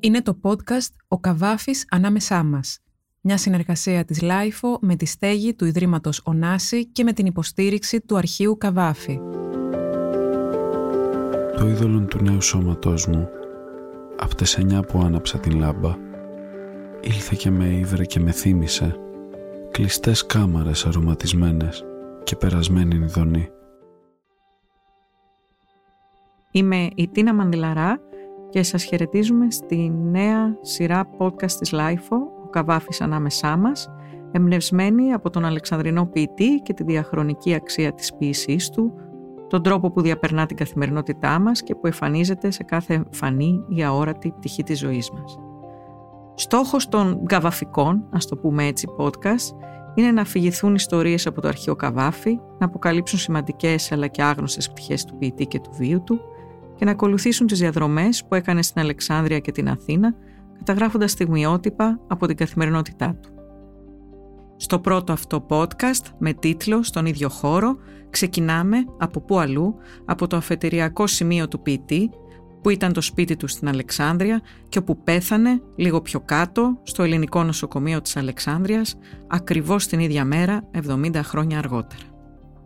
Είναι το podcast «Ο Καβάφης ανάμεσά μας». Μια συνεργασία της LiFO με τη στέγη του Ιδρύματος Ονάση και με την υποστήριξη του αρχείου Καβάφη. Το είδωλο του νέου σώματός μου, από τις εννιά που άναψα την λάμπα, ήλθε και με ηύρε και με θύμισε κλειστές κάμαρες αρωματισμένες και περασμένη ηδονή. Είμαι η Τίνα Μανδυλαρά και σας χαιρετίζουμε στη νέα σειρά podcast της LiFO, ο Καβάφης ανάμεσά μας, εμπνευσμένη από τον Αλεξανδρινό ποιητή και τη διαχρονική αξία της ποίησής του, τον τρόπο που διαπερνά την καθημερινότητά μας και που εμφανίζεται σε κάθε φανερή ή αόρατη πτυχή της ζωής μας. Στόχος των καβαφικών, ας το πούμε έτσι podcast, είναι να αφηγηθούν ιστορίες από το αρχείο Καβάφη, να αποκαλύψουν σημαντικές αλλά και άγνωστες πτυχές του ποιητή και του βίου του και να ακολουθήσουν τις διαδρομές που έκανε στην Αλεξάνδρεια και την Αθήνα, καταγράφοντας στιγμιότυπα από την καθημερινότητά του. Στο πρώτο αυτό podcast, με τίτλο «Στον ίδιο χώρο», ξεκινάμε από πού αλλού, από το αφετηριακό σημείο του ποιητή, που ήταν το σπίτι του στην Αλεξάνδρεια και όπου πέθανε λίγο πιο κάτω στο ελληνικό νοσοκομείο της Αλεξάνδρειας ακριβώς την ίδια μέρα 70 χρόνια αργότερα.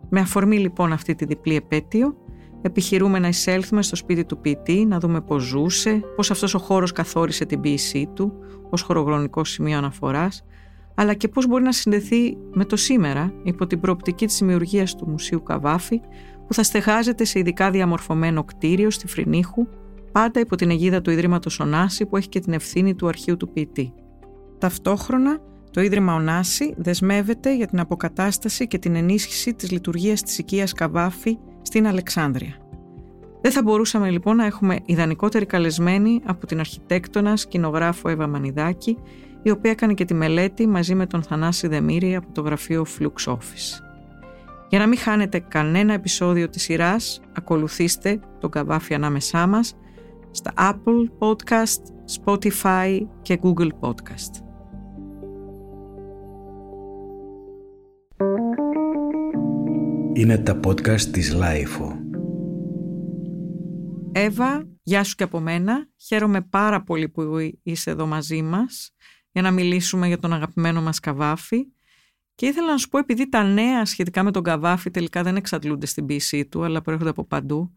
Με αφορμή λοιπόν αυτή τη διπλή επέτειο επιχειρούμε να εισέλθουμε στο σπίτι του ποιητή, να δούμε πώς ζούσε, πώς αυτός ο χώρος καθόρισε την ποίησή του ως χωρογρονικό σημείο αναφοράς αλλά και πώς μπορεί να συνδεθεί με το σήμερα υπό την προοπτική της δημιουργίας του Μουσείου Καβάφη που θα στεγάζεται σε ειδικά διαμορφωμένο κτίριο στη Φρυνίχου πάντα υπό την αιγίδα του Ιδρύματος Ονάση που έχει και την ευθύνη του αρχείου του ποιητή. Ταυτόχρονα, το Ίδρυμα Ονάση δεσμεύεται για την αποκατάσταση και την ενίσχυση της λειτουργίας της οικίας Καβάφη στην Αλεξάνδρεια. Δεν θα μπορούσαμε λοιπόν να έχουμε ιδανικότερη καλεσμένη από την αρχιτέκτονα σκηνογράφο Εύα Μανιδάκη, η οποία έκανε και τη μελέτη μαζί με τον Θανάση Δεμήρη από το γραφείο Flux Office. Για να μην χάνετε κανένα επεισόδιο της σειράς, ακολουθήστε τον Καβάφη ανάμεσά μας στα Apple Podcast, Spotify και Google Podcast. Είναι τα podcast της LiFO. Εύα, γεια σου και από μένα. Χαίρομαι πάρα πολύ που είσαι εδώ μαζί μας για να μιλήσουμε για τον αγαπημένο μας Καβάφη. Και ήθελα να σου πω, επειδή τα νέα σχετικά με τον Καβάφη τελικά δεν εξαντλούνται στην ποίησή του, αλλά προέρχονται από παντού,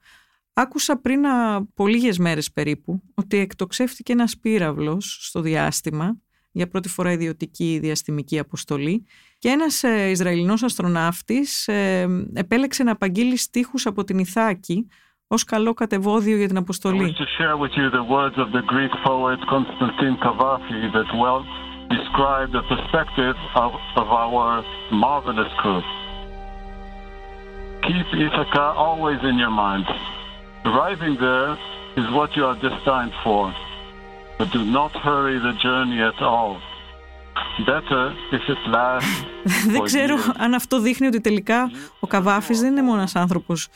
Άκουσα πριν από λίγες μέρες περίπου ότι εκτοξεύτηκε ένας πύραυλος στο διάστημα για πρώτη φορά ιδιωτική διαστημική αποστολή και ένας ε, Ισραηλινός αστροναύτης ε, επέλεξε να απαγγείλει στίχους από την Ιθάκη ως καλό κατεβόδιο για την αποστολή. Keep Ithaca always in your mind. Arriving there is what you are destined for, but do not hurry the journey at all. Better if it lasts δεν ξέρω αν αυτό δείχνει ότι τελικά ο Καβάφης δεν είναι μόνος ένας άνθρωπος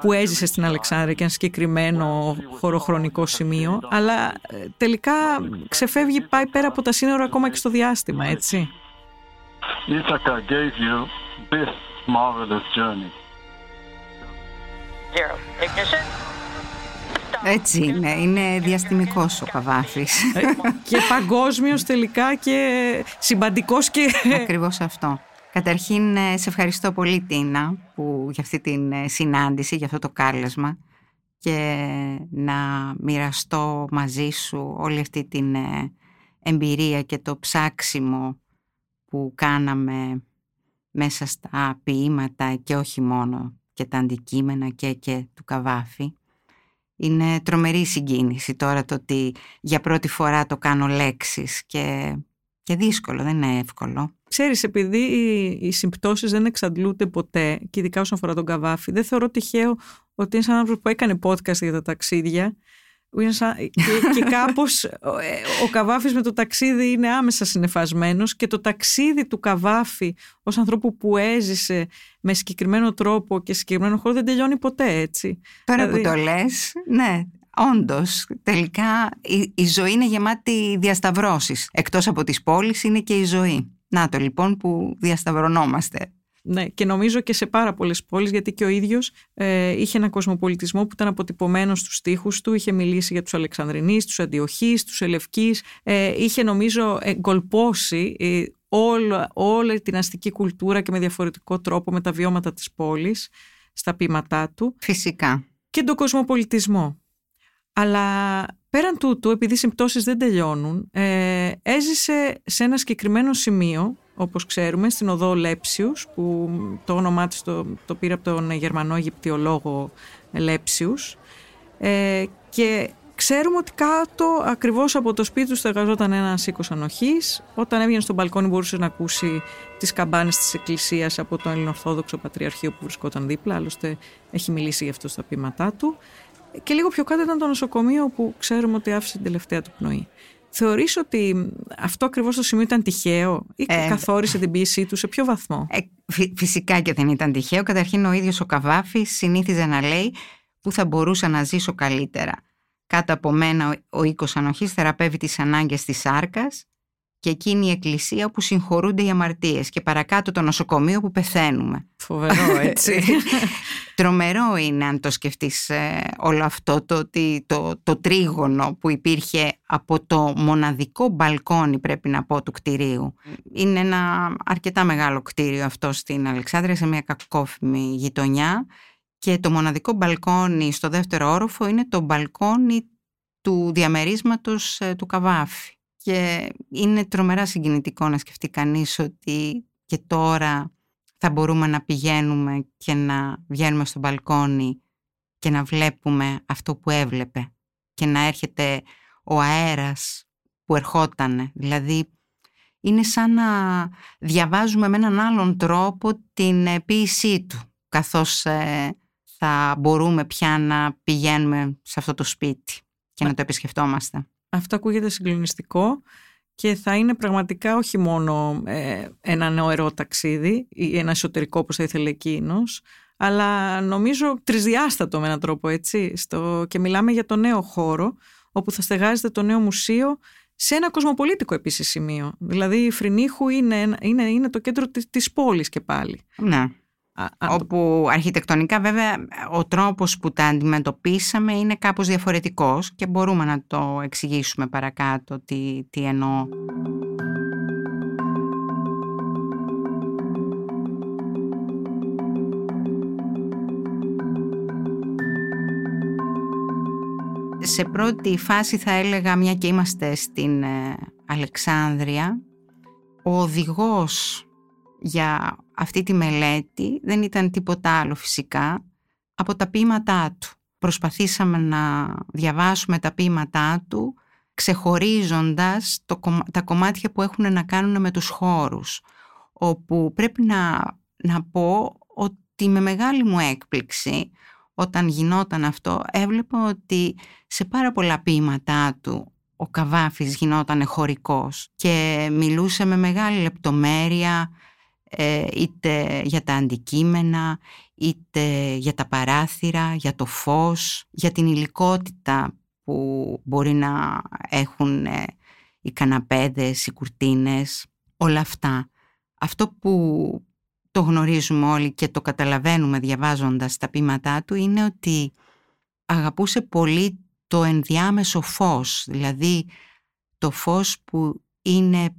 που έζησε στην Αλεξάνδρεια και ένα συγκεκριμένο χωροχρονικό σημείο, αλλά ε, τελικά ξεφεύγει, πάει πέρα από τα σύνορα ακόμα και στο διάστημα, έτσι. Ithaca gave you this marvelous journey. Zero. Ignition. Έτσι είναι, είναι διαστημικός ο Καβάφης. Ε, και παγκόσμιος τελικά και συμπαντικός και... Ακριβώς αυτό. Καταρχήν ε, σε ευχαριστώ πολύ Τίνα που, για αυτή την ε, συνάντηση, για αυτό το κάλεσμα και να μοιραστώ μαζί σου όλη αυτή την εμπειρία και το ψάξιμο που κάναμε μέσα στα ποίηματα και όχι μόνο και τα αντικείμενα και, και του Καβάφη είναι τρομερή συγκίνηση τώρα το ότι για πρώτη φορά το κάνω λέξεις και, και δύσκολο, δεν είναι εύκολο. Ξέρεις, επειδή οι, οι συμπτώσεις δεν εξαντλούνται ποτέ και ειδικά όσον αφορά τον Καβάφη, δεν θεωρώ τυχαίο ότι είναι σαν άνθρωπος που έκανε podcast για τα ταξίδια και, και κάπως ε, ο Καβάφης με το ταξίδι είναι άμεσα συνεφασμένος και το ταξίδι του Καβάφη ως ανθρώπου που έζησε με συγκεκριμένο τρόπο και συγκεκριμένο χώρο δεν τελειώνει ποτέ έτσι. Τώρα δηλαδή... που το λες, ναι, όντως τελικά η, η ζωή είναι γεμάτη διασταυρώσεις. Εκτός από τις πόλεις είναι και η ζωή. Να το λοιπόν που διασταυρωνόμαστε. Ναι, και νομίζω και σε πάρα πολλές πόλεις, γιατί και ο ίδιος ε, είχε ένα κοσμοπολιτισμό που ήταν αποτυπωμένο στους τοίχου του. Είχε μιλήσει για τους Αλεξανδρινείς, τους Αντιοχείς, τους Ελευκείς. Ε, είχε, νομίζω, εγκολπώσει ε, όλη την αστική κουλτούρα και με διαφορετικό τρόπο με τα βιώματα της πόλης στα ποίηματά του. Φυσικά. Και τον κοσμοπολιτισμό. Αλλά πέραν τούτου, επειδή οι συμπτώσεις δεν τελειώνουν, ε, έζησε σε ένα συγκεκριμένο σημείο, όπως ξέρουμε, στην οδό Λέψιους, που το όνομά της το, το πήρε από τον Γερμανό Αιγυπτιολόγο Λέψιους, ε, και Ξέρουμε ότι κάτω ακριβώς από το σπίτι του στεγαζόταν ένας οίκος ανοχής. Όταν έβγαινε στο μπαλκόνι, μπορούσε να ακούσει τις καμπάνες της Εκκλησίας από το Ελληνοορθόδοξο Πατριαρχείο που βρισκόταν δίπλα. Άλλωστε, έχει μιλήσει γι' αυτό στα πείματά του. Και λίγο πιο κάτω ήταν το νοσοκομείο που ξέρουμε ότι άφησε την τελευταία του πνοή. Θεωρείς ότι αυτό ακριβώς το σημείο ήταν τυχαίο ή ε, καθόρισε την πίεσή του, σε ποιο βαθμό; Ε, φυσικά και δεν ήταν τυχαίο. Καταρχήν ο ίδιος ο Καβάφης συνήθιζε να λέει που θα μπορούσα να ζήσω καλύτερα. Κάτω από μένα ο οίκος ανοχής θεραπεύει τις ανάγκες της σάρκας και εκείνη η εκκλησία που συγχωρούνται οι αμαρτίες και παρακάτω το νοσοκομείο που πεθαίνουμε. Φοβερό έτσι. Τρομερό είναι αν το σκεφτείς ε, όλο αυτό το, το, το τρίγωνο που υπήρχε από το μοναδικό μπαλκόνι πρέπει να πω του κτηρίου. Είναι ένα αρκετά μεγάλο κτίριο αυτό στην Αλεξάνδρεια σε μια κακόφημη γειτονιά και το μοναδικό μπαλκόνι στο δεύτερο όροφο είναι το μπαλκόνι του διαμερίσματος ε, του Καβάφη. Και είναι τρομερά συγκινητικό να σκεφτεί κανείς ότι και τώρα θα μπορούμε να πηγαίνουμε και να βγαίνουμε στο μπαλκόνι και να βλέπουμε αυτό που έβλεπε και να έρχεται ο αέρας που ερχότανε. Δηλαδή είναι σαν να διαβάζουμε με έναν άλλον τρόπο την ποίησή του καθώς ε, θα μπορούμε πια να πηγαίνουμε σε αυτό το σπίτι και να το επισκεφτόμαστε. Αυτό ακούγεται συγκλονιστικό και θα είναι πραγματικά όχι μόνο ε, ένα νεοερό ταξίδι ή ένα εσωτερικό όπως θα ήθελε εκείνος, αλλά νομίζω τρισδιάστατο με έναν τρόπο έτσι στο... και μιλάμε για το νέο χώρο όπου θα στεγάζεται το νέο μουσείο σε ένα κοσμοπολίτικο επίσης σημείο. Δηλαδή η Φρυνίχου είναι, είναι, είναι το κέντρο της, της πόλης και πάλι. Ναι όπου αρχιτεκτονικά βέβαια ο τρόπος που τα αντιμετωπίσαμε είναι κάπως διαφορετικός και μπορούμε να το εξηγήσουμε παρακάτω τι, τι εννοώ. Σε πρώτη φάση θα έλεγα μια και είμαστε στην ε, Αλεξάνδρεια ο οδηγός για αυτή τη μελέτη δεν ήταν τίποτα άλλο φυσικά από τα ποίηματά του. Προσπαθήσαμε να διαβάσουμε τα ποίηματά του ξεχωρίζοντας το, τα κομμάτια που έχουν να κάνουν με τους χώρους όπου πρέπει να, να πω ότι με μεγάλη μου έκπληξη όταν γινόταν αυτό έβλεπα ότι σε πάρα πολλά ποίηματά του ο Καβάφης γινόταν χωρικός και μιλούσε με μεγάλη λεπτομέρεια ε, είτε για τα αντικείμενα, είτε για τα παράθυρα, για το φως, για την υλικότητα που μπορεί να έχουν ε, οι καναπέδες, οι κουρτίνες, όλα αυτά. Αυτό που το γνωρίζουμε όλοι και το καταλαβαίνουμε διαβάζοντας τα πείματά του είναι ότι αγαπούσε πολύ το ενδιάμεσο φως, δηλαδή το φως που είναι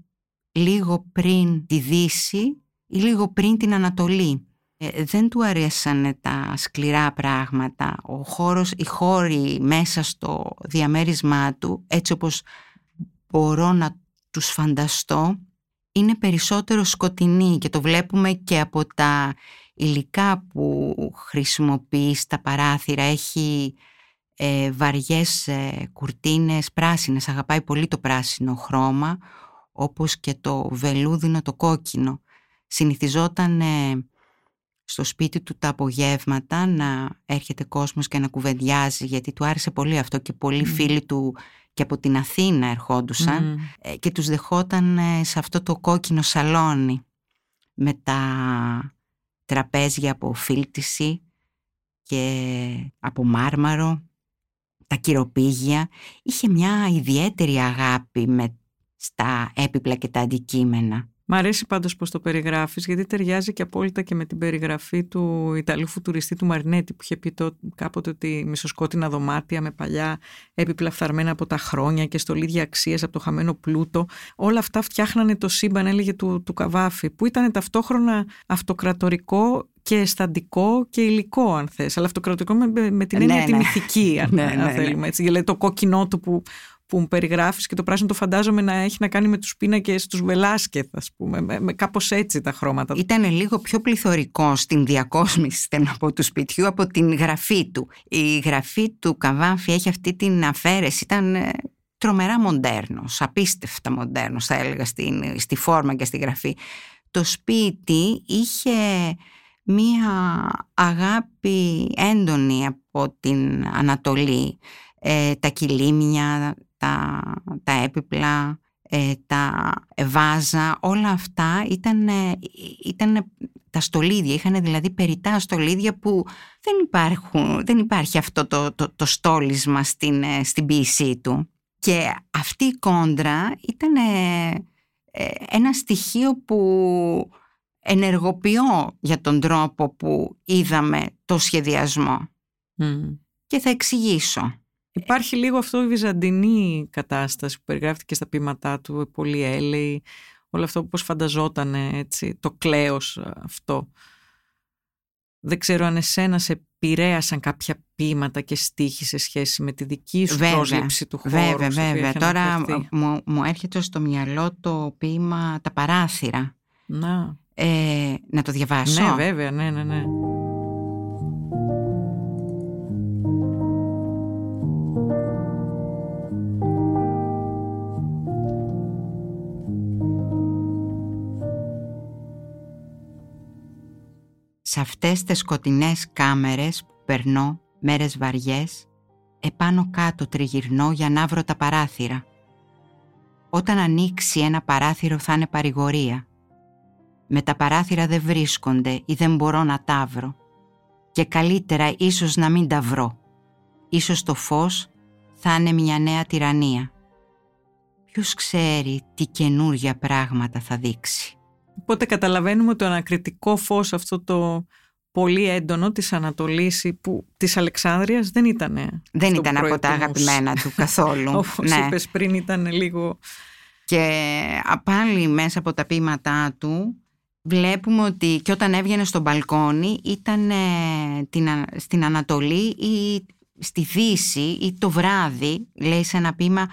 λίγο πριν τη δύση ή λίγο πριν την Ανατολή. Ε, δεν του αρέσανε τα σκληρά πράγματα. Ο χώρος, οι χώροι μέσα στο διαμέρισμά του, έτσι όπως μπορώ να τους φανταστώ, είναι περισσότερο σκοτεινοί και το βλέπουμε και από τα υλικά που χρησιμοποιείς στα παράθυρα. Έχει ε, βαριές ε, κουρτίνες πράσινες, αγαπάει πολύ το πράσινο χρώμα, όπως και το βελούδινο το κόκκινο συνηθιζόταν στο σπίτι του τα απογεύματα να έρχεται κόσμος και να κουβεντιάζει γιατί του άρεσε πολύ αυτό και πολλοί φίλοι του και από την Αθήνα ερχόντουσαν ε, και τους δεχόταν ε, σε αυτό το κόκκινο σαλόνι με τα τραπέζια από φίλτιση και από μάρμαρο, τα κυροπήγια. Είχε μια ιδιαίτερη αγάπη με στα έπιπλα και τα αντικείμενα Μ' αρέσει πάντως πως το περιγράφεις γιατί ταιριάζει και απόλυτα και με την περιγραφή του Ιταλού φουτουριστή του Μαρινέτη που είχε πει το, κάποτε ότι μισοσκότεινα δωμάτια με παλιά έπιπλα φθαρμένα από τα χρόνια και στολίδια αξίες από το χαμένο πλούτο. Όλα αυτά φτιάχνανε το σύμπαν έλεγε του, του Καβάφη που ήταν ταυτόχρονα αυτοκρατορικό και αισθαντικό και υλικό αν θες αλλά αυτοκρατορικό με, με την έννοια ναι, τη ναι. μυθική αν, ναι, αν ναι, θέλουμε έτσι. Δηλαδή το κόκκινό του που που μου περιγράφεις και το πράσινο το φαντάζομαι να έχει να κάνει με τους πίνακες τους Βελάσκεθ ας πούμε, με, με κάπως έτσι τα χρώματα. Ήταν λίγο πιο πληθωρικό στην διακόσμηση θέλω να του σπιτιού από την γραφή του. Η γραφή του Καβάφη έχει αυτή την αφαίρεση, ήταν ε, τρομερά μοντέρνος, απίστευτα μοντέρνος θα έλεγα στη, στη φόρμα και στη γραφή. Το σπίτι είχε μία αγάπη έντονη από την Ανατολή. Ε, τα κιλίμια, τα, τα έπιπλα, ε, τα βάζα, όλα αυτά ήταν, ήταν τα στολίδια, είχαν δηλαδή περιτά στολίδια που δεν, υπάρχουν, δεν υπάρχει αυτό το, το, το στόλισμα στην, ε, στην ποιησή του. Και αυτή η κόντρα ήταν ε, ένα στοιχείο που ενεργοποιώ για τον τρόπο που είδαμε το σχεδιασμό. Και θα εξηγήσω. Υπάρχει λίγο αυτό η βυζαντινή κατάσταση που περιγράφηκε στα ποίηματά του, πολύ έλεη, όλο αυτό πώς φανταζόταν έτσι, το κλέος αυτό. Δεν ξέρω αν εσένα σε επηρέασαν κάποια ποίηματα και στίχη σε σχέση με τη δική σου βέβαια, πρόσληψη του χώρου. Βέβαια, βέβαια. Τώρα μου, μου έρχεται στο μυαλό το ποίημα «Τα παράθυρα». Να. Ε, να το διαβάσω. Ναι, βέβαια, ναι, ναι, ναι. Σε αυτές τις σκοτεινές κάμερες που περνώ μέρες βαριές, επάνω κάτω τριγυρνώ για να βρω τα παράθυρα. Όταν ανοίξει ένα παράθυρο θα είναι παρηγορία. Με τα παράθυρα δεν βρίσκονται ή δεν μπορώ να τα βρω. Και καλύτερα ίσως να μην τα βρω. Ίσως το φως θα είναι μια νέα τυραννία. Ποιος ξέρει τι καινούργια πράγματα θα δείξει. Οπότε καταλαβαίνουμε το ανακριτικό φως αυτό το πολύ έντονο της Ανατολής που της Αλεξάνδρειας δεν ήταν Δεν ήταν από τα αγαπημένα του καθόλου. Όπως ναι. είπες πριν ήταν λίγο... Και πάλι μέσα από τα ποίηματά του βλέπουμε ότι και όταν έβγαινε στο μπαλκόνι ήταν την, στην Ανατολή ή στη Δύση ή το βράδυ λέει σε ένα ποίημα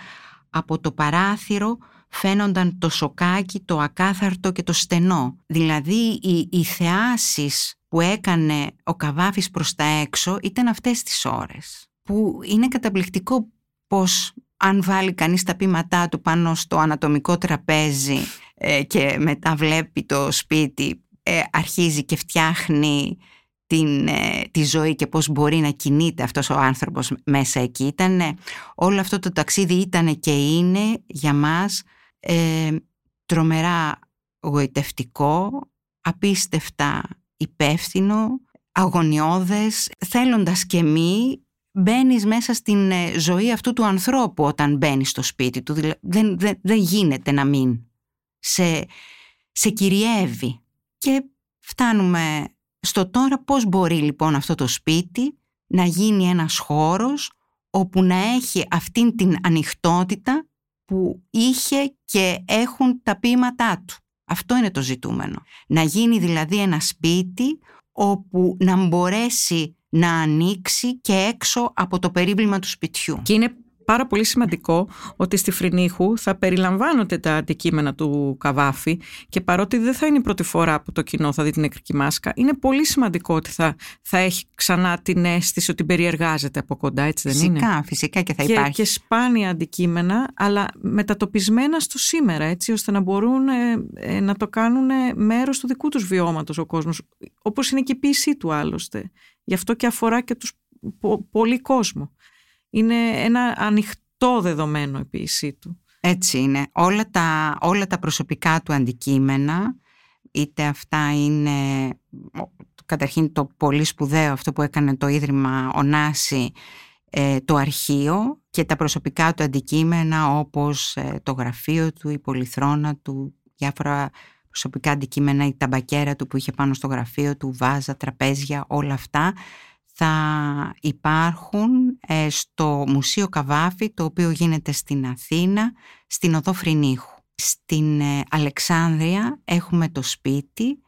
από το παράθυρο φαίνονταν το σοκάκι, το ακάθαρτο και το στενό. Δηλαδή οι, οι θεάσεις που έκανε ο Καβάφης προς τα έξω ήταν αυτές τις ώρες. Που είναι καταπληκτικό πως αν βάλει κανείς τα πείματά του πάνω στο ανατομικό τραπέζι ε, και μετά βλέπει το σπίτι, ε, αρχίζει και φτιάχνει την, ε, τη ζωή και πώς μπορεί να κινείται αυτός ο άνθρωπος μέσα εκεί. Ήτανε, όλο αυτό το ταξίδι ήταν και είναι για μας ε, τρομερά γοητευτικό, απίστευτα υπεύθυνο, αγωνιώδες, θέλοντας και μη μπαίνεις μέσα στην ε, ζωή αυτού του ανθρώπου όταν μπαίνεις στο σπίτι του. Δεν, δεν, δεν γίνεται να μην. Σε, σε κυριεύει. Και φτάνουμε στο τώρα πώς μπορεί λοιπόν αυτό το σπίτι να γίνει ένας χώρος όπου να έχει αυτήν την ανοιχτότητα που είχε και έχουν τα ποίηματά του. Αυτό είναι το ζητούμενο. Να γίνει δηλαδή ένα σπίτι όπου να μπορέσει να ανοίξει και έξω από το περίβλημα του σπιτιού. Και είναι πάρα πολύ σημαντικό ότι στη Φρυνίχου θα περιλαμβάνονται τα αντικείμενα του Καβάφη και παρότι δεν θα είναι η πρώτη φορά που το κοινό θα δει την νεκρική μάσκα, είναι πολύ σημαντικό ότι θα, θα έχει ξανά την αίσθηση ότι περιεργάζεται από κοντά, έτσι δεν φυσικά, είναι; Φυσικά και θα και, υπάρχει. Και σπάνια αντικείμενα, αλλά μετατοπισμένα στο σήμερα, έτσι ώστε να μπορούν ε, ε, να το κάνουν μέρος του δικού τους βιώματος ο κόσμος, όπως είναι και η ποίησή του άλλωστε. Γι' αυτό και αφορά και τους πολύ κόσμο είναι ένα ανοιχτό δεδομένο η ποιησή του. Έτσι είναι. Όλα τα, όλα τα προσωπικά του αντικείμενα, είτε αυτά είναι καταρχήν το πολύ σπουδαίο αυτό που έκανε το Ίδρυμα Ονάση, ε, το αρχείο και τα προσωπικά του αντικείμενα όπως ε, το γραφείο του, η πολυθρόνα του, διάφορα προσωπικά αντικείμενα, η ταμπακέρα του που είχε πάνω στο γραφείο του, βάζα, τραπέζια, όλα αυτά θα υπάρχουν ε, στο Μουσείο Καβάφη, το οποίο γίνεται στην Αθήνα, στην Οδό Φρυνίχου. Στην ε, Αλεξάνδρεια έχουμε το σπίτι,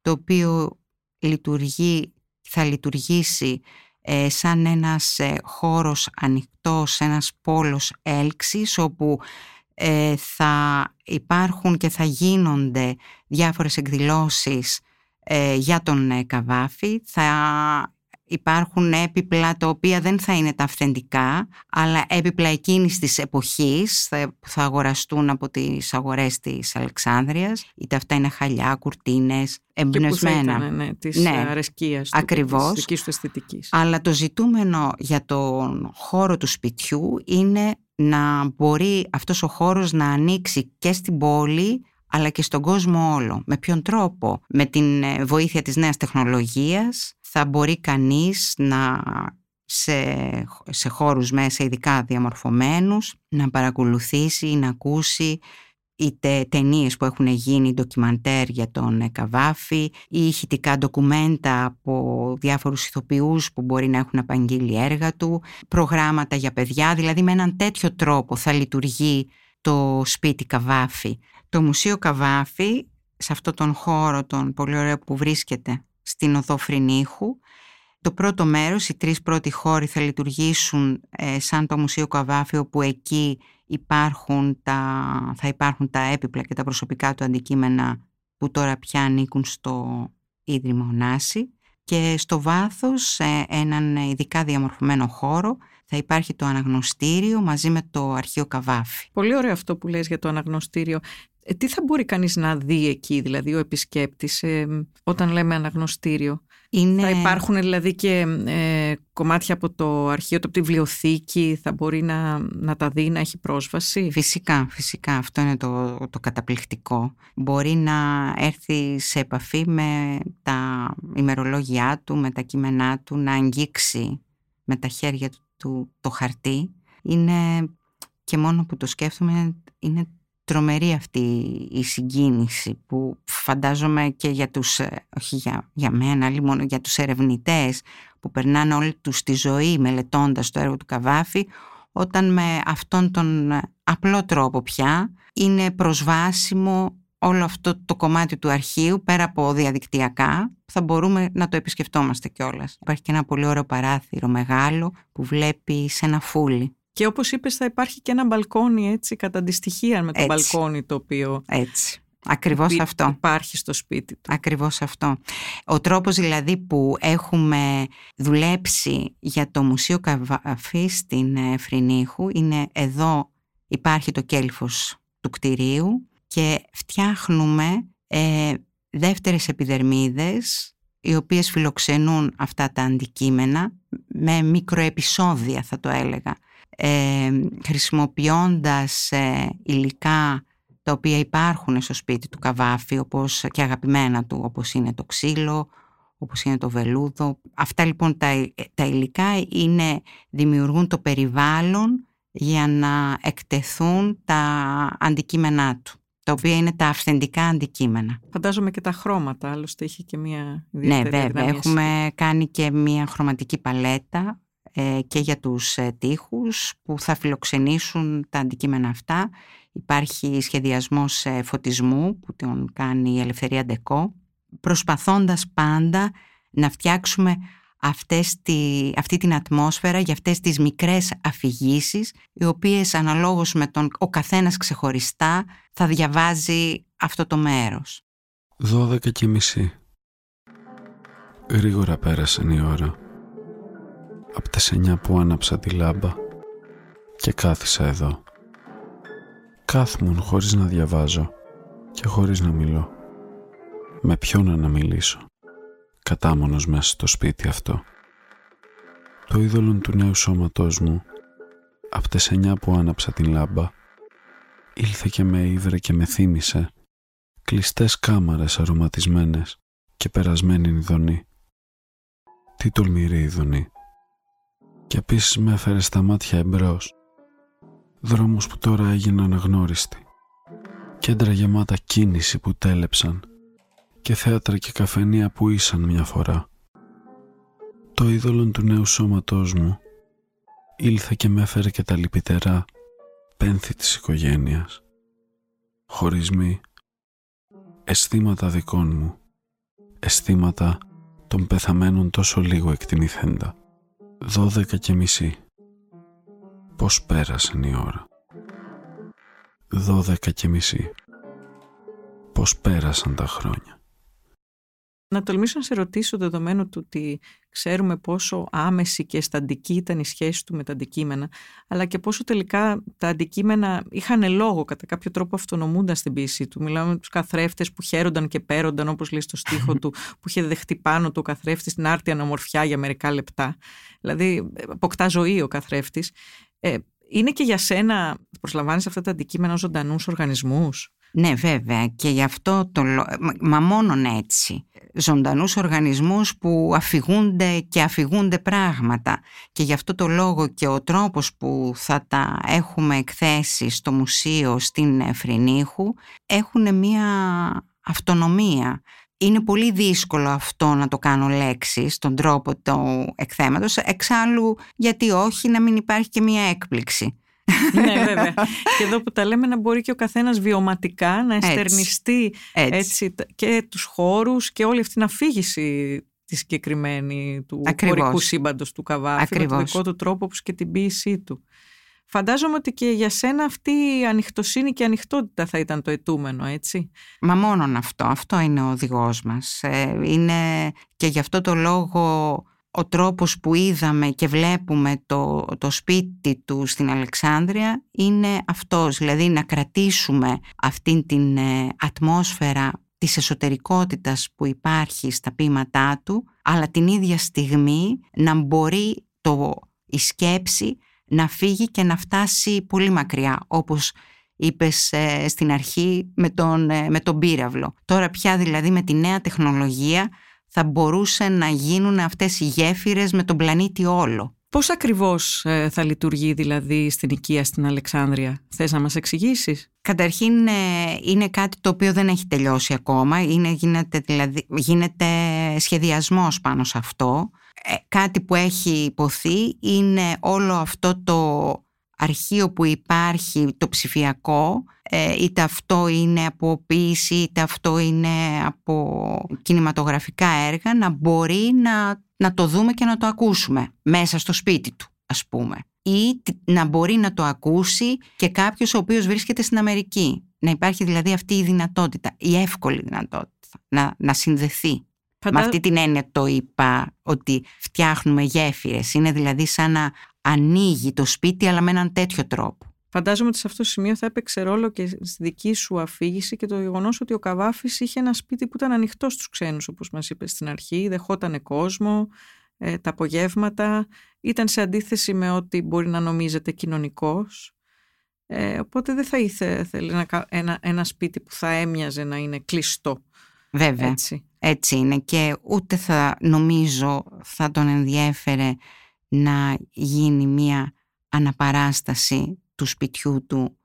το οποίο λειτουργεί, θα λειτουργήσει ε, σαν ένας χώρος ανοιχτός, ένας πόλος έλξης, όπου θα υπάρχουν και θα γίνονται διάφορες εκδηλώσεις για τον Καβάφη. Θα υπάρχουν έπιπλα τα οποία δεν θα είναι τα αυθεντικά, αλλά έπιπλα εκείνης της εποχής που θα αγοραστούν από τις αγορές της Αλεξάνδρειας. Είτε αυτά είναι χαλιά, κουρτίνες, εμπνευσμένα. Και ναι, της ναι, αρεσκίας του, ακριβώς. της δικής του αισθητικής. Αλλά το ζητούμενο για τον χώρο του σπιτιού είναι να μπορεί αυτός ο χώρος να ανοίξει και στην πόλη αλλά και στον κόσμο όλο. Με ποιον τρόπο, με την ε, βοήθεια της νέας τεχνολογίας θα μπορεί κανείς να σε, σε χώρους μέσα ειδικά διαμορφωμένους να παρακολουθήσει ή να ακούσει είτε ταινίες που έχουν γίνει ντοκιμαντέρ για τον Καβάφη ή ηχητικά ντοκουμέντα από διάφορους ηθοποιούς που μπορεί να έχουν απαγγείλει έργα του, προγράμματα για παιδιά, δηλαδή με έναν τέτοιο τρόπο θα λειτουργεί το σπίτι Καβάφη. Το Μουσείο Καβάφη, σε αυτό τον χώρο τον πολύ ωραίο που βρίσκεται στην οδό Φρυνίχου, το πρώτο μέρος, οι τρεις πρώτοι χώροι θα λειτουργήσουν ε, σαν το Μουσείο Καβάφη, όπου εκεί υπάρχουν τα, θα υπάρχουν τα έπιπλα και τα προσωπικά του αντικείμενα που τώρα πια ανήκουν στο Ίδρυμα Ωνάση και στο βάθος ε, έναν ειδικά διαμορφωμένο χώρο θα υπάρχει το αναγνωστήριο μαζί με το αρχείο Καβάφη. Πολύ ωραίο αυτό που λες για το αναγνωστήριο. Ε, τι θα μπορεί κανείς να δει εκεί, δηλαδή ο επισκέπτης, ε, όταν λέμε αναγνωστήριο; Είναι... Θα υπάρχουν δηλαδή και ε, κομμάτια από το αρχείο, από τη βιβλιοθήκη, θα μπορεί να, να τα δει, να έχει πρόσβαση; Φυσικά, φυσικά. Αυτό είναι το, το καταπληκτικό. Μπορεί να έρθει σε επαφή με τα ημερολόγια του, με τα κείμενά του, να αγγίξει με τα χέρια του το χαρτί. Είναι και μόνο που το σκέφτομαι είναι τρομερή αυτή η συγκίνηση που φαντάζομαι και για τους, ε, όχι για, για μένα, αλλά μόνο για τους ερευνητές που περνάνε όλη τους τη ζωή μελετώντας το έργο του Καβάφη όταν με αυτόν τον ε, απλό τρόπο πια είναι προσβάσιμο όλο αυτό το κομμάτι του αρχείου πέρα από διαδικτυακά θα μπορούμε να το επισκεφτόμαστε κιόλας. Υπάρχει και ένα πολύ ωραίο παράθυρο μεγάλο που βλέπει σε ένα φούλι και όπως είπες θα υπάρχει και ένα μπαλκόνι έτσι κατά αντιστοιχεία με το έτσι. μπαλκόνι το οποίο... Έτσι. Ακριβώς αυτό. Υπάρχει στο σπίτι του. Ακριβώς αυτό. Ο τρόπος δηλαδή που έχουμε δουλέψει για το Μουσείο Καβαφή στην ε, Φρυνίχου είναι εδώ υπάρχει το κέλφος του κτηρίου και φτιάχνουμε ε, δεύτερες επιδερμίδες οι οποίες φιλοξενούν αυτά τα αντικείμενα με μικροεπισόδια θα το έλεγα ε, χρησιμοποιώντας ε, υλικά τα οποία υπάρχουν στο σπίτι του Καβάφη όπως και αγαπημένα του όπως είναι το ξύλο, όπως είναι το βελούδο. Αυτά λοιπόν τα, τα υλικά είναι, δημιουργούν το περιβάλλον για να εκτεθούν τα αντικείμενά του τα οποία είναι τα αυθεντικά αντικείμενα. Φαντάζομαι και τα χρώματα, άλλωστε είχε και μία Ναι, βέβαια. Έχουμε κάνει και μία χρωματική παλέτα ε, και για τους ε, τείχους που θα φιλοξενήσουν τα αντικείμενα αυτά. Υπάρχει σχεδιασμός ε, φωτισμού που τον κάνει η Ελευθερία Ντεκό, προσπαθώντας πάντα να φτιάξουμε αυτές τη, αυτή την ατμόσφαιρα για αυτές τις μικρές αφηγήσεις, οι οποίες αναλόγως με τον ο καθένας ξεχωριστά θα διαβάζει αυτό το μέρος. Δώδεκα και μισή. Γρήγορα πέρασαν η ώρα από τις εννιά που άναψα τη λάμπα και κάθισα εδώ. Κάθμουν χωρίς να διαβάζω και χωρίς να μιλώ. Με ποιον να μιλήσω; Κατάμονος μέσα στο σπίτι αυτό. Το είδωλο του νέου σώματός μου από τις εννιά που άναψα την λάμπα ήλθε και με ήβρε και με θύμισε κλειστές κάμαρες αρωματισμένες και περασμένη ειδονή. Τι τολμηρή ειδονή και επίσης με έφερε στα μάτια εμπρός. Δρόμους που τώρα έγιναν αγνώριστοι Κέντρα γεμάτα κίνηση που τέλεψαν και θέατρα και καφενεία που ήσαν μια φορά. Το είδωλο του νέου σώματός μου ήλθε και με έφερε και τα λυπητερά πένθη της οικογένειας. Χωρισμοί, αισθήματα δικών μου, αισθήματα των πεθαμένων τόσο λίγο εκτιμηθέντα. Δώδεκα και μισή. Πώς πέρασαν η ώρα; Δώδεκα και μισή. Πώς πέρασαν τα χρόνια; Να τολμήσω να σε ρωτήσω δεδομένου του ότι ξέρουμε πόσο άμεση και αισθαντική ήταν η σχέση του με τα αντικείμενα, αλλά και πόσο τελικά τα αντικείμενα είχαν λόγο κατά κάποιο τρόπο αυτονομούνταν στην πίση του. Μιλάμε με τους καθρέφτες που χαίρονταν και πέρονταν, όπως λέει στο στίχο του, που είχε δεχτεί πάνω του ο καθρέφτης στην άρτια αναμορφιά για μερικά λεπτά. Δηλαδή, αποκτά ζωή ο καθρέφτης. Ε, είναι και για σένα, προσλαμβάνεις αυτά τα αντικείμενα ως ζωντανούς οργανισμούς; Ναι βέβαια και γι' αυτό το μα μόνον έτσι. Ζωντανούς οργανισμούς που αφηγούνται και αφηγούνται πράγματα. Και γι' αυτό το λόγο και ο τρόπος που θα τα έχουμε εκθέσει στο μουσείο στην Φρυνίχου έχουν μια αυτονομία. Είναι πολύ δύσκολο αυτό να το κάνω λέξη στον τρόπο του εκθέματος, εξάλλου γιατί όχι να μην υπάρχει και μια έκπληξη ναι, βέβαια. Και εδώ που τα λέμε να μπορεί και ο καθένας βιωματικά να εστερνιστεί έτσι. και τους χώρους και όλη αυτή την αφήγηση τη συγκεκριμένη του χωρικού σύμπαντος του Καβάφη με τον δικό του τρόπο όπως και την ποίησή του. Φαντάζομαι ότι και για σένα αυτή η ανοιχτοσύνη και η ανοιχτότητα θα ήταν το ετούμενο, έτσι. Μα μόνον αυτό. Αυτό είναι ο οδηγός μας. Ε, είναι και γι' αυτό το λόγο ο τρόπος που είδαμε και βλέπουμε το, το σπίτι του στην Αλεξάνδρεια είναι αυτός, δηλαδή να κρατήσουμε αυτήν την ε, ατμόσφαιρα της εσωτερικότητας που υπάρχει στα ποίηματά του, αλλά την ίδια στιγμή να μπορεί το, η σκέψη να φύγει και να φτάσει πολύ μακριά, όπως είπες ε, στην αρχή με τον, ε, με τον πύραυλο. Τώρα πια δηλαδή με τη νέα τεχνολογία θα μπορούσε να γίνουν αυτές οι γέφυρες με τον πλανήτη όλο. Πώς ακριβώς ε, θα λειτουργεί δηλαδή στην οικία στην Αλεξάνδρεια, θες να μας εξηγήσεις; Καταρχήν ε, είναι κάτι το οποίο δεν έχει τελειώσει ακόμα, είναι, γίνεται, δηλαδή, γίνεται σχεδιασμός πάνω σε αυτό. Ε, κάτι που έχει υποθεί είναι όλο αυτό το αρχείο που υπάρχει το ψηφιακό ε, είτε αυτό είναι από ποίηση είτε αυτό είναι από κινηματογραφικά έργα να μπορεί να, να το δούμε και να το ακούσουμε μέσα στο σπίτι του ας πούμε. Ή να μπορεί να το ακούσει και κάποιος ο οποίος βρίσκεται στην Αμερική. Να υπάρχει δηλαδή αυτή η δυνατότητα η εύκολη δυνατότητα να, να συνδεθεί. Με αυτή την έννοια το είπα ότι φτιάχνουμε γέφυρες. Είναι δηλαδή σαν να ανοίγει το σπίτι αλλά με έναν τέτοιο τρόπο. Φαντάζομαι ότι σε αυτό το σημείο θα έπαιξε ρόλο και στη δική σου αφήγηση και το γεγονός ότι ο Καβάφης είχε ένα σπίτι που ήταν ανοιχτό στους ξένους, όπως μας είπες στην αρχή, δεχόταν κόσμο, ε, τα απογεύματα, ήταν σε αντίθεση με ό,τι μπορεί να νομίζετε κοινωνικός. Ε, οπότε δεν θα ήθελε ένα, ένα, ένα σπίτι που θα έμοιαζε να είναι κλειστό. Βέβαια, έτσι. έτσι είναι και ούτε θα νομίζω θα τον ενδιέφερε να γίνει μία αναπαράσταση του σπιτιού του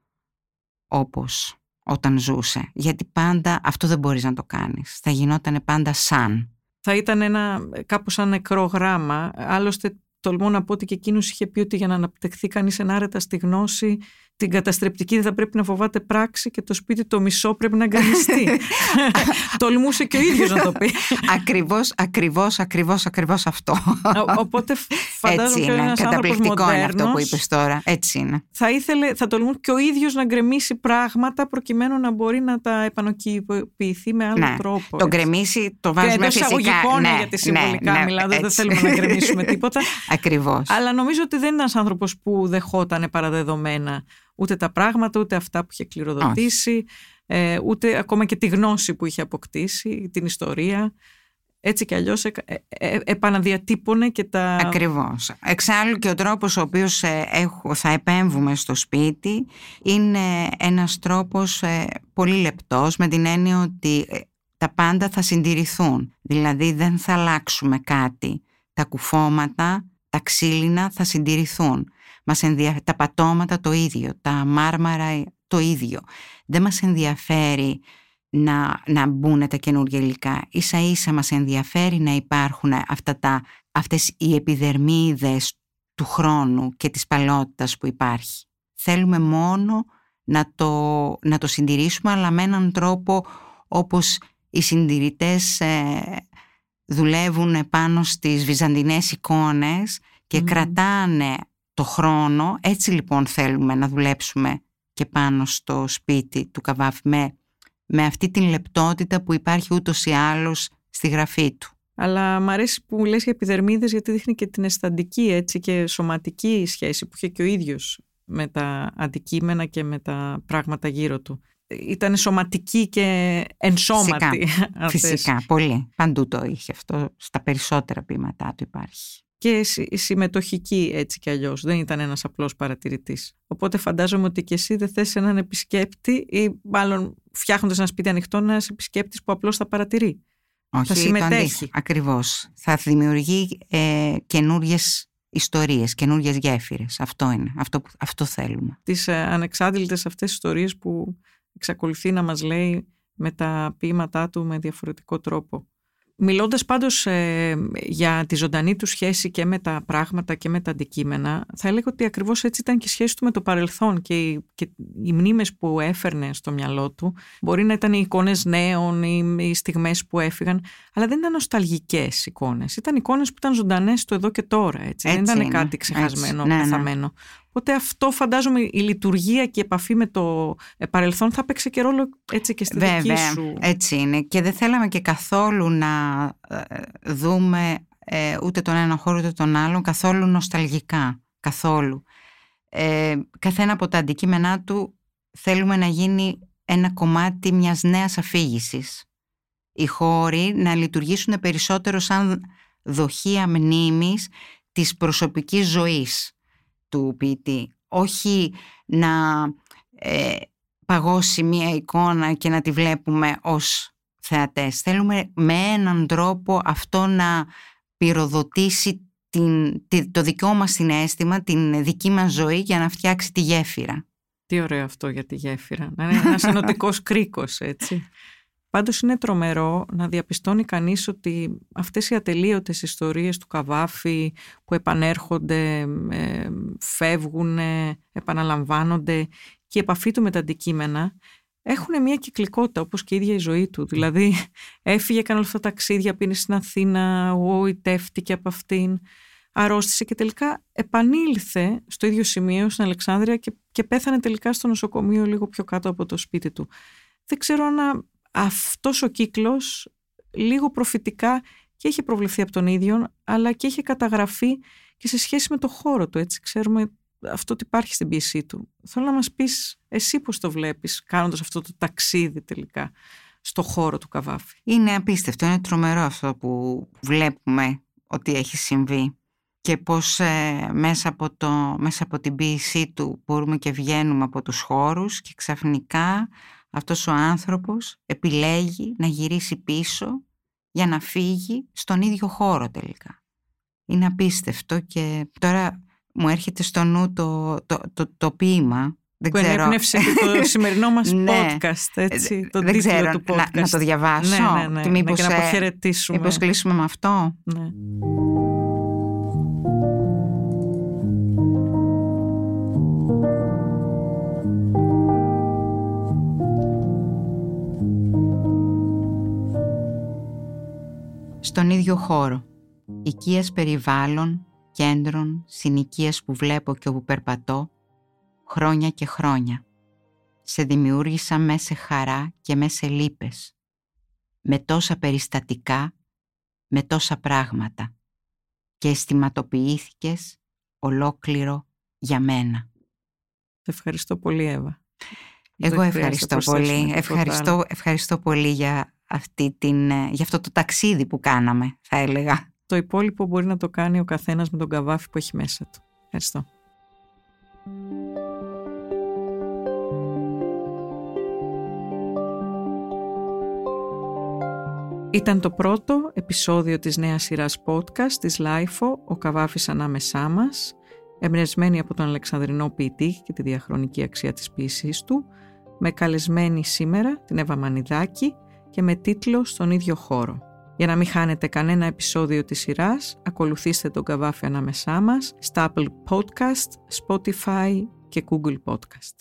όπως όταν ζούσε. Γιατί πάντα αυτό δεν μπορείς να το κάνεις. Θα γινόταν πάντα σαν. Θα ήταν ένα κάπως σαν νεκρό γράμμα. Άλλωστε τολμώ να πω ότι και εκείνος είχε πει ότι για να αναπτυχθεί κανείς ενάρετα στη γνώση την καταστρεπτική δεν θα πρέπει να φοβάται πράξη και το σπίτι το μισό πρέπει να αγκαλιστεί. Τολμούσε και ο ίδιος να το πει. ακριβώς, ακριβώς, ακριβώς, ακριβώς αυτό. οπότε φαντάζομαι Έτσι είναι. Καταπληκτικό είναι αυτό που είπες τώρα. Έτσι είναι. Θα ήθελε, θα τολμούσε και ο ίδιος να γκρεμίσει πράγματα προκειμένου να μπορεί να τα επανοκυπηθεί με άλλο ναι. τρόπο. Το γκρεμίσει το βάζουμε και φυσικά. Ναι, γιατί συμβολικά ναι, ναι, μιλάω, δεν θέλουμε να γκρεμίσουμε τίποτα. Ακριβώς. Αλλά νομίζω ότι δεν είναι ένας άνθρωπος που δεχόταν παραδεδομένα ούτε τα πράγματα, ούτε αυτά που είχε κληροδοτήσει, ε, ούτε ακόμα και τη γνώση που είχε αποκτήσει, την ιστορία. Έτσι κι αλλιώς ε, ε, επαναδιατύπωνε και τα... Ακριβώς. Εξάλλου και ο τρόπος ο οποίος θα επέμβουμε στο σπίτι είναι ένας τρόπος πολύ λεπτός με την έννοια ότι τα πάντα θα συντηρηθούν. Δηλαδή δεν θα αλλάξουμε κάτι. Τα κουφώματα, τα ξύλινα θα συντηρηθούν. Μας ενδια... Τα πατώματα το ίδιο, τα μάρμαρα το ίδιο. Δεν μας ενδιαφέρει να, να μπουν τα καινούργια υλικά. Ίσα ίσα μας ενδιαφέρει να υπάρχουν αυτά τα, αυτές οι επιδερμίδες του χρόνου και της παλαιότητας που υπάρχει. Θέλουμε μόνο να το, να το συντηρήσουμε αλλά με έναν τρόπο όπως οι συντηρητές ε, δουλεύουν πάνω στις βυζαντινές εικόνες και κρατάνε το χρόνο. Έτσι λοιπόν θέλουμε να δουλέψουμε και πάνω στο σπίτι του Καβάφη με, με αυτή την λεπτότητα που υπάρχει ούτως ή άλλως στη γραφή του. Αλλά μου αρέσει που λες για επιδερμίδες γιατί δείχνει και την αισθαντική έτσι, και σωματική σχέση που είχε και ο ίδιος με τα αντικείμενα και με τα πράγματα γύρω του. Ήταν σωματική και ενσώματη. Φυσικά, φυσικά πολύ. Παντού το είχε αυτό. Στα περισσότερα ποίηματά του υπάρχει. Και συμμετοχική έτσι κι αλλιώς. Δεν ήταν ένας απλός παρατηρητής. Οπότε φαντάζομαι ότι και εσύ δεν θες έναν επισκέπτη ή μάλλον φτιάχνοντας ένα σπίτι ανοιχτό ένας επισκέπτης που απλώς θα παρατηρεί. Όχι, θα συμμετέχει. Ακριβώς. Θα δημιουργεί ε, καινούριες ιστορίες, καινούριες γέφυρες. Αυτό είναι. Αυτό, αυτό θέλουμε. Τις ε, ανεξάντλητες αυτές ιστορίες που εξακολουθεί να μας λέει με τα ποίηματά του με διαφορετικό τρόπο. Μιλώντας πάντως ε, για τη ζωντανή του σχέση και με τα πράγματα και με τα αντικείμενα, θα έλεγα ότι ακριβώς έτσι ήταν και η σχέση του με το παρελθόν και οι, και οι μνήμες που έφερνε στο μυαλό του. Μπορεί να ήταν οι εικόνες νέων ή οι στιγμές που έφυγαν, αλλά δεν ήταν νοσταλγικές εικόνες. Ήταν εικόνες που ήταν ζωντανές το εδώ και τώρα. Έτσι. δεν ήταν κάτι ξεχασμένο, έτσι, ναι, ναι. Οπότε αυτό φαντάζομαι η λειτουργία και η επαφή με το ε, παρελθόν θα παίξει και ρόλο έτσι και στη Βέβαια, δική σου. έτσι είναι. Και δεν θέλαμε και καθόλου να ε, δούμε ε, ούτε τον ένα χώρο ούτε τον άλλον καθόλου νοσταλγικά. Καθόλου. Ε, καθένα από τα αντικείμενά του θέλουμε να γίνει ένα κομμάτι μιας νέας αφήγησης. Οι χώροι να λειτουργήσουν περισσότερο σαν δοχεία μνήμης της προσωπικής ζωής του ποιητή. Όχι να ε, παγώσει μία εικόνα και να τη βλέπουμε ως θεατές. Θέλουμε με έναν τρόπο αυτό να πυροδοτήσει την, το δικό μας συνέστημα, την δική μας ζωή για να φτιάξει τη γέφυρα. Τι ωραίο αυτό για τη γέφυρα. Να είναι ένας ενωτικός κρίκος, έτσι. Πάντως είναι τρομερό να διαπιστώνει κανείς ότι αυτές οι ατελείωτες ιστορίες του Καβάφη που επανέρχονται, ε, φεύγουν, επαναλαμβάνονται και η επαφή του με τα αντικείμενα έχουν μια κυκλικότητα όπως και η ίδια η ζωή του. Δηλαδή έφυγε, έκανε όλα αυτά τα ταξίδια, πήγε στην Αθήνα, γοητεύτηκε από αυτήν, αρρώστησε και τελικά επανήλθε στο ίδιο σημείο στην Αλεξάνδρεια και, και πέθανε τελικά στο νοσοκομείο λίγο πιο κάτω από το σπίτι του. Δεν ξέρω αν αυτός ο κύκλος λίγο προφητικά και είχε προβληθεί από τον ίδιο, αλλά και είχε καταγραφεί και σε σχέση με το χώρο του, έτσι ξέρουμε αυτό ότι υπάρχει στην πίεσή του. Θέλω να μας πεις εσύ πώς το βλέπεις κάνοντας αυτό το ταξίδι τελικά στο χώρο του Καβάφη. Είναι απίστευτο, είναι τρομερό αυτό που βλέπουμε ότι έχει συμβεί και πώς ε, μέσα, από το, μέσα από την ποίησή του μπορούμε και βγαίνουμε από τους χώρους και ξαφνικά αυτός ο άνθρωπος επιλέγει να γυρίσει πίσω για να φύγει στον ίδιο χώρο τελικά. Είναι απίστευτο και τώρα μου έρχεται στο νου το, το, το, το ποίημα δεν που ξέρω. ενέπνευσε το σημερινό μας ναι. podcast, έτσι, το δεν τίτλο ξέρω, του podcast. Να, να το διαβάσω ναι, ναι, ναι, και μήπως, να αποχαιρετήσουμε. Μήπως κλείσουμε με αυτό. Ναι. Στον ίδιο χώρο. Οικίες περιβάλλων, κέντρων, συνοικίες που βλέπω και όπου περπατώ, χρόνια και χρόνια. Σε δημιούργησα μέσα χαρά και μέσα λύπες. Με τόσα περιστατικά, με τόσα πράγματα. Και αισθηματοποιήθηκες ολόκληρο για μένα. Ευχαριστώ πολύ Εύα. Εγώ ευχαριστώ πολύ. Ευχαριστώ, ευχαριστώ πολύ για αυτή την, ε, για αυτό το ταξίδι που κάναμε, θα έλεγα. Το υπόλοιπο μπορεί να το κάνει ο καθένας με τον καβάφι που έχει μέσα του. Ευχαριστώ. Ήταν το πρώτο επεισόδιο της νέας σειράς podcast της LIFO, ο Καβάφης ανάμεσά μας. εμπνευσμένη από τον Αλεξανδρινό ποιητή και τη διαχρονική αξία της ποιησής του, με καλεσμένη σήμερα την Εύα Μανιδάκη και με τίτλο «Στον ίδιο χώρο». Για να μην χάνετε κανένα επεισόδιο της σειράς, ακολουθήστε τον Καβάφη ανάμεσά μας στα Apple Podcast, Spotify και Google Podcast.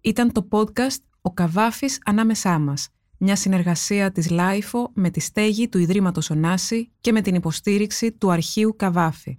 Ήταν το podcast «Ο Καβάφης ανάμεσά μας», μια συνεργασία της LiFO με τη στέγη του Ιδρύματος Ωνάση και με την υποστήριξη του Αρχείου Καβάφη.